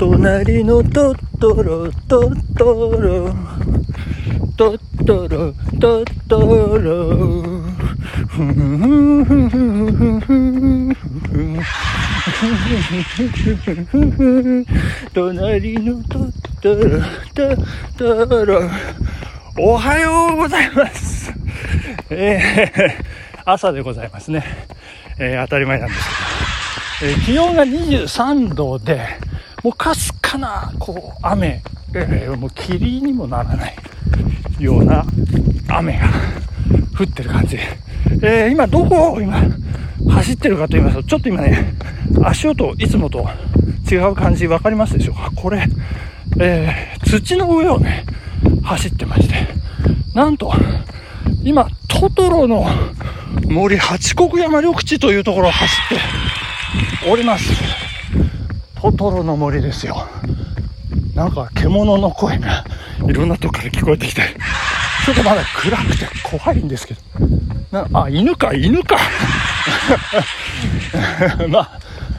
隣のトトロトトロ。トトロトトロ。ふんふんふんふんふんふん隣のトトロトトロ。おはようございます。えー、朝でございますね、えー、当たり前なんですけど、えー、気温が23度でもうかすかなこう雨、えー、もう霧にもならないような雨が降ってる感じ。えー、今どこを今走ってるかと言いますと、ちょっと今ね、足音いつもと違う感じ分かりますでしょうか？これ、えー、土の上をね、走ってまして、なんと、今、トトロの森八国山緑地というところを走っております。トトロの森ですよ。なんか獣の声がいろんなとこから聞こえてきて、ちょっとまだ暗くて怖いんですけど。なあ、犬か、犬か。まあ、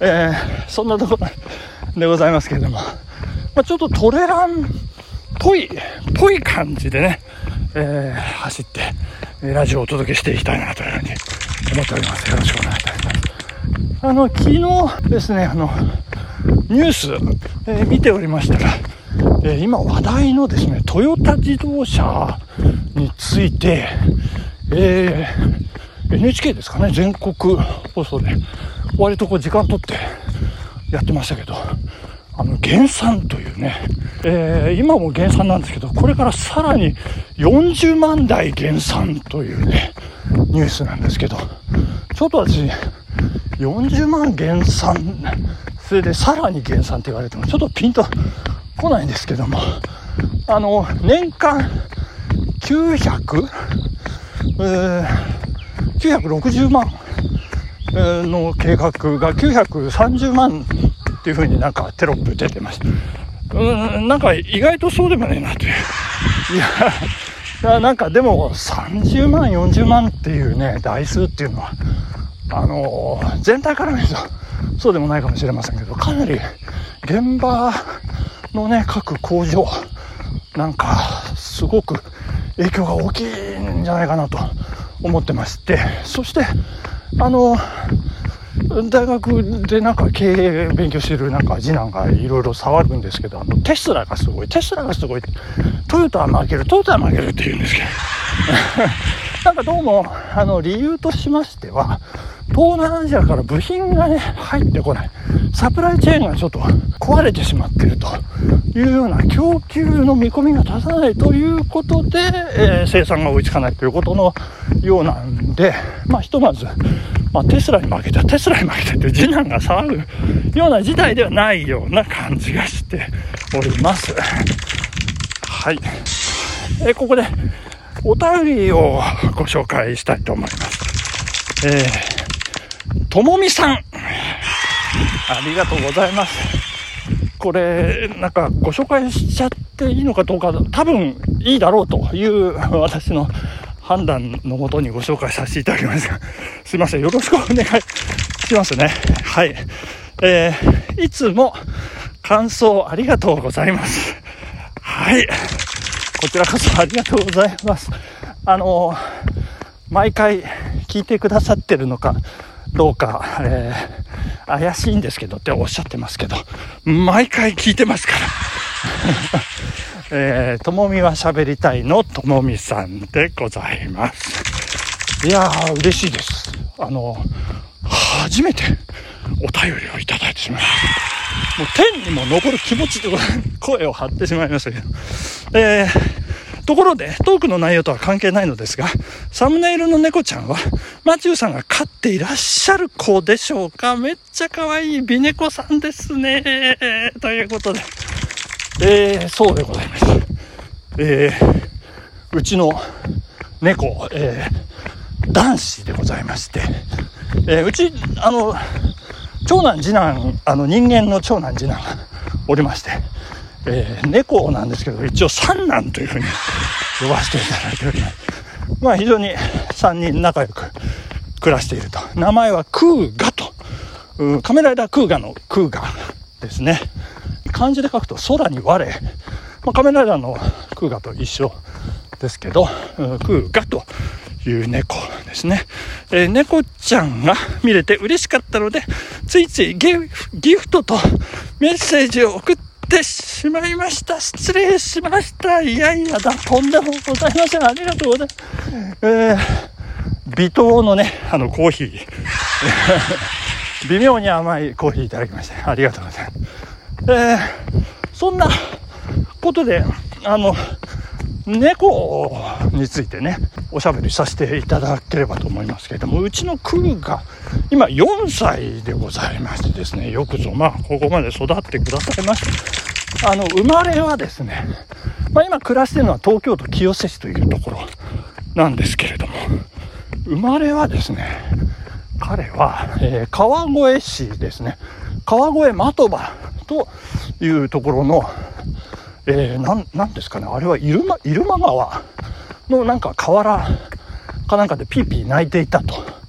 えー、そんなところでございますけれども、まあ、ちょっとトレランっぽい、ぽい感じでね、えー、走って、ラジオをお届けしていきたいなというふうに思っております。よろしくお願いいたします。あの、昨日ですね、あの、ニュース、えー、見ておりましたら、えー、今話題のですね、トヨタ自動車について、えー、NHK ですかね、全国放送で、割とこう時間取ってやってましたけど、あの、減産というね、えー、今も減産なんですけど、これからさらに40万台減産というね、ニュースなんですけど、ちょっと私、40万減産、それでさらに減産って言われても、ちょっとピンと来ないんですけども、あの、年間900、えー、960万の計画が930万っていう風になんかテロップ出てました。うん、なんか意外とそうでもねえなっていう。いや、なんかでも30万、40万っていうね、台数っていうのは、あの、全体から見るとそうでもないかもしれませんけど、かなり現場のね、各工場、なんかすごく影響が大きいんじゃないかなと思ってまして、そして、あの、大学でなんか経営勉強してるなんか次男がいろいろ触るんですけど、あのテスラがすごい、テスラがすごい、トヨタは負ける、トヨタは負けるって言うんですけど、なんかどうも、あの理由としましては、東南アジアから部品がね、入ってこない。サプライチェーンがちょっと壊れてしまっているというような供給の見込みが立たないということで、えー、生産が追いつかないということのようなんで、まあ、ひとまず、まあ、テスラに負けた、テスラに負けたって次男が騒ぐような事態ではないような感じがしております。はい。えここでお便りをご紹介したいと思います。えー、ともみさん。ありがとうございます。これ、なんかご紹介しちゃっていいのかどうか、多分いいだろうという私の判断のもとにご紹介させていただきますが、すいません。よろしくお願いしますね。はい。えー、いつも感想ありがとうございます。はい。こちらこそありがとうございます。あの毎回聞いてくださってるのかどうか、えー、怪しいんですけどっておっしゃってますけど、毎回聞いてますから。えー、ともみは喋りたいのともみさんでございます。いやー、嬉しいです。あの、初めてお便りをいただいてしまいました。もう天にも昇る気持ちで声を張ってしまいましたけど。えー、ところで、トークの内容とは関係ないのですが、サムネイルの猫ちゃんは、マチューさんが飼っていらっしゃる子でしょうか？めっちゃ可愛い美猫さんですね。ということで、えー、そうでございます。えー、うちの猫、えー、男子でございまして、えー、うち、あの、長男、次男、あの、人間の長男、次男がおりまして、えー、猫なんですけど、一応三男というふうに呼ばせていただいております。まあ、非常に三人仲良く暮らしていると。名前はクーガと、カメラライダークーガのクーガですね。漢字で書くと空に我、まあ、仮面ライダーの空ガと一緒ですけど、空ガという猫ですね。えー、猫ちゃんが見れて嬉しかったので、ついついギフトとメッセージを送っってしまいました。失礼しました。いやいやだ、とんでもございません。ありがとうございます。えー、微糖のね、あのコーヒー。微妙に甘いコーヒーいただきまして、ありがとうございます。えー、そんなことで、あの、猫についてね、おしゃべりさせていただければと思いますけれども、うちのクーが今4歳でございましてですね、よくぞまあここまで育ってくださいました。あの、生まれはですね、まあ今暮らしてるのは東京都清瀬市というところなんですけれども、生まれはですね、彼は、えー、川越市ですね、川越的場というところの、えー、なん、なんですかね、あれは入間、入間川のなんか河原かなんかでピーピー泣いていたと。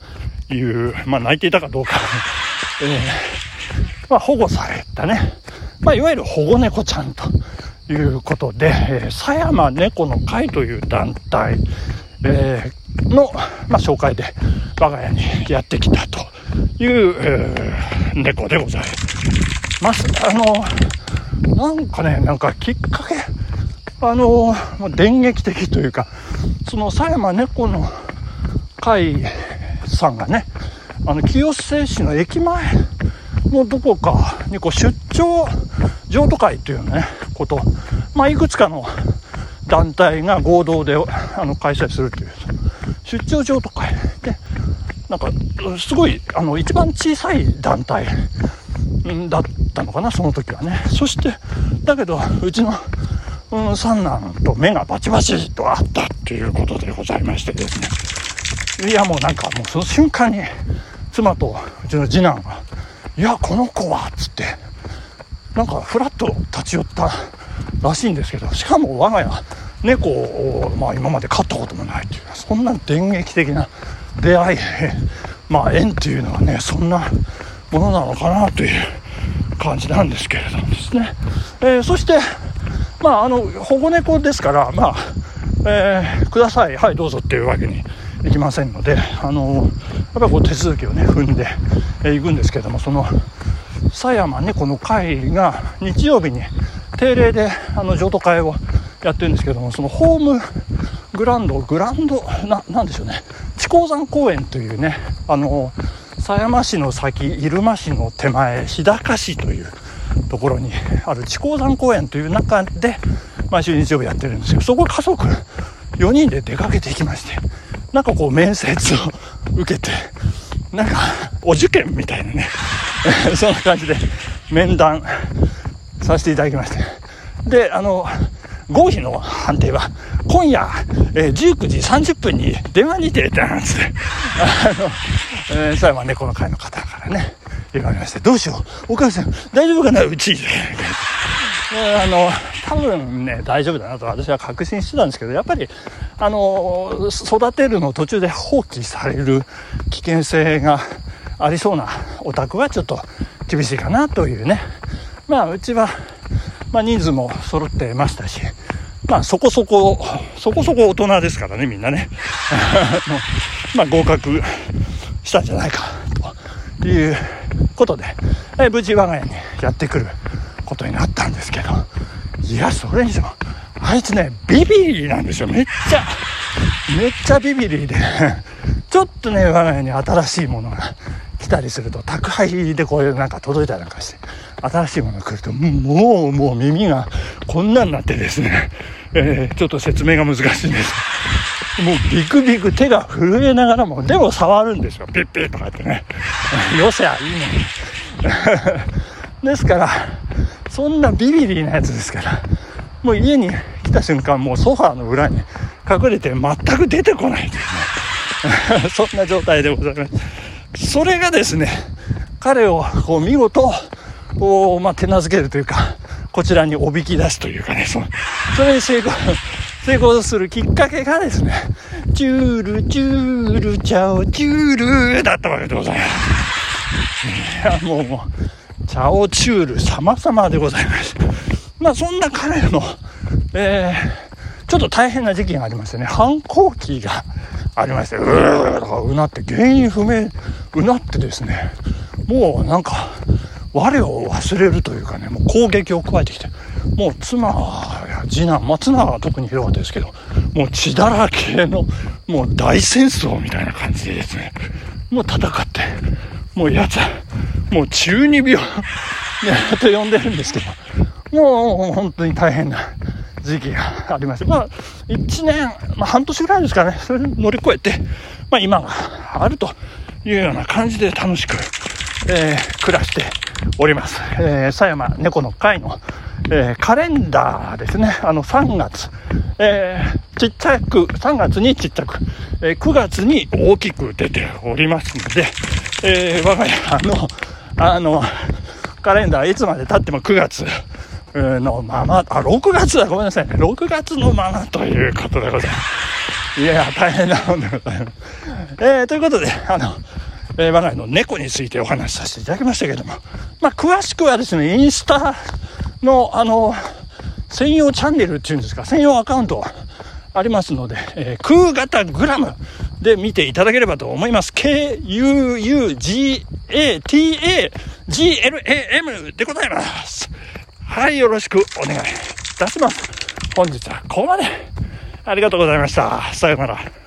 いう、まあ泣いていたかどうか、えー、まあ保護されたね、まあいわゆる保護猫ちゃんということで、えー、狭山猫の会という団体、えー、の、まあ、紹介で我が家にやってきたという、えー、猫でございます。あの、なんかね、なんかきっかけ、あの、電撃的というか、その狭山猫の会さんがね、あの、清瀬市の駅前のどこかにこう出張譲渡会というね、こと、まあ、いくつかの団体が合同であの開催するという、出張譲渡会で、なんか、すごい、あの、一番小さい団体だったのかな、その時はね。そして、だけど、うちの、三男と目がバチバチとあったっていうことでございましてですね。いや、もうなんか、もうその瞬間に、妻とうちの次男が、いや、この子は、っつって、なんか、ふらっと立ち寄ったらしいんですけど、しかも我が家、猫を、まあ、今まで飼ったこともないという、そんな電撃的な出会い、まあ、縁っていうのはね、そんなものなのかなという感じなんですけれどもですね。えー、そして、まあ、あの、保護猫ですから、まあ、えー、ください、はい、どうぞっていうわけにいきませんので、あの、やっぱりこう手続きをね、踏んでい、えー、くんですけども、その、狭山猫の会が日曜日に定例であの譲渡会をやってるんですけども、そのホームグランド、グランド、な、なんでしょうね、智光山公園というね、あの、狭山市の先、入間市の手前、日高市というところにある智光山公園という中で、毎週日曜日やってるんですけど、そこ家族4人で出かけていきまして、なんかこう面接を受けて、なんかお受験みたいなね、そんな感じで面談させていただきまして。で、あの、合否の判定は、今夜、えー、19時30分に電話にて、なんつって、あの、えー、最後はね、この会の方からね、言われまして、どうしよう、お母さん、大丈夫かな、うち。あの、多分ね、大丈夫だなと私は確信してたんですけど、やっぱり、あの、育てるの途中で放棄される危険性がありそうなお宅はちょっと厳しいかなというね。まあ、うちは、まあ、人数も揃ってましたし、まあ、そこそこ、そこそこ大人ですからね、みんなね。まあ、合格したんじゃないか、ということで、え無事我が家にやってくることになったんですけど、いや、それ以上、あいつね、ビビリなんですよ。めっちゃ、めっちゃビビリで、ちょっとね、我が家に新しいものがたりすると、宅配でこういうなんか届いたりなんかして、新しいものが来ると、もう、もう耳がこんなになってですね、えー、ちょっと説明が難しいんです。もうビクビク手が震えながらも、でも触るんですよ。ピッピッとかってね。よせゃいいのに。ですから、そんなビビリなやつですから、もう家に来た瞬間、もうソファーの裏に隠れて全く出てこないですね。そんな状態でございます。それがですね、彼をこう見事、こう、まあ、手なずけるというか、こちらにおびき出すというかね、そそれに成功、成功するきっかけがですね、チュール、チュール、チャオ、チュールだったわけでございます。いや、もう、もう、チャオチュール様々でございます。まあそんな彼の、えー、ちょっと大変な時期がありましてね、反抗期がありまして、うーとかうなって原因不明、うなってですね、もうなんか、我を忘れるというかね、もう攻撃を加えてきて、もう妻や次男、まあ妻は特にひどかったですけど、もう血だらけの、もう大戦争みたいな感じでですね、もう戦って、もうやつ、もう中二病と呼んでるんですけど、もう本当に大変な時期がありまして、まあ、1年、まあ、半年ぐらいですかね、それ乗り越えて、まあ、今があるというような感じで楽しく、えー、暮らしております。えー、狭山猫の会の、えー、カレンダーですね、あの3月、えー、ちっちゃく、3月にちっちゃく、えー、9月に大きく出ておりますので、えー、我が家の、あの、カレンダーいつまで経っても9月のまま、あ、6月だ、ごめんなさいね。6月のままということでございます。いや、大変なもんでございます。えー、ということで、あの、えー、我が家の猫についてお話しさせていただきましたけども、まあ、詳しくはですね、インスタの、あの、専用チャンネルっていうんですか、専用アカウントありますので、えー、空型グラムで見ていただければと思います。K-U-U-G-A-T-A-G-L-A-M でございます。はい、よろしくお願いいたします。本日はここまで。ありがとうございました。さようなら。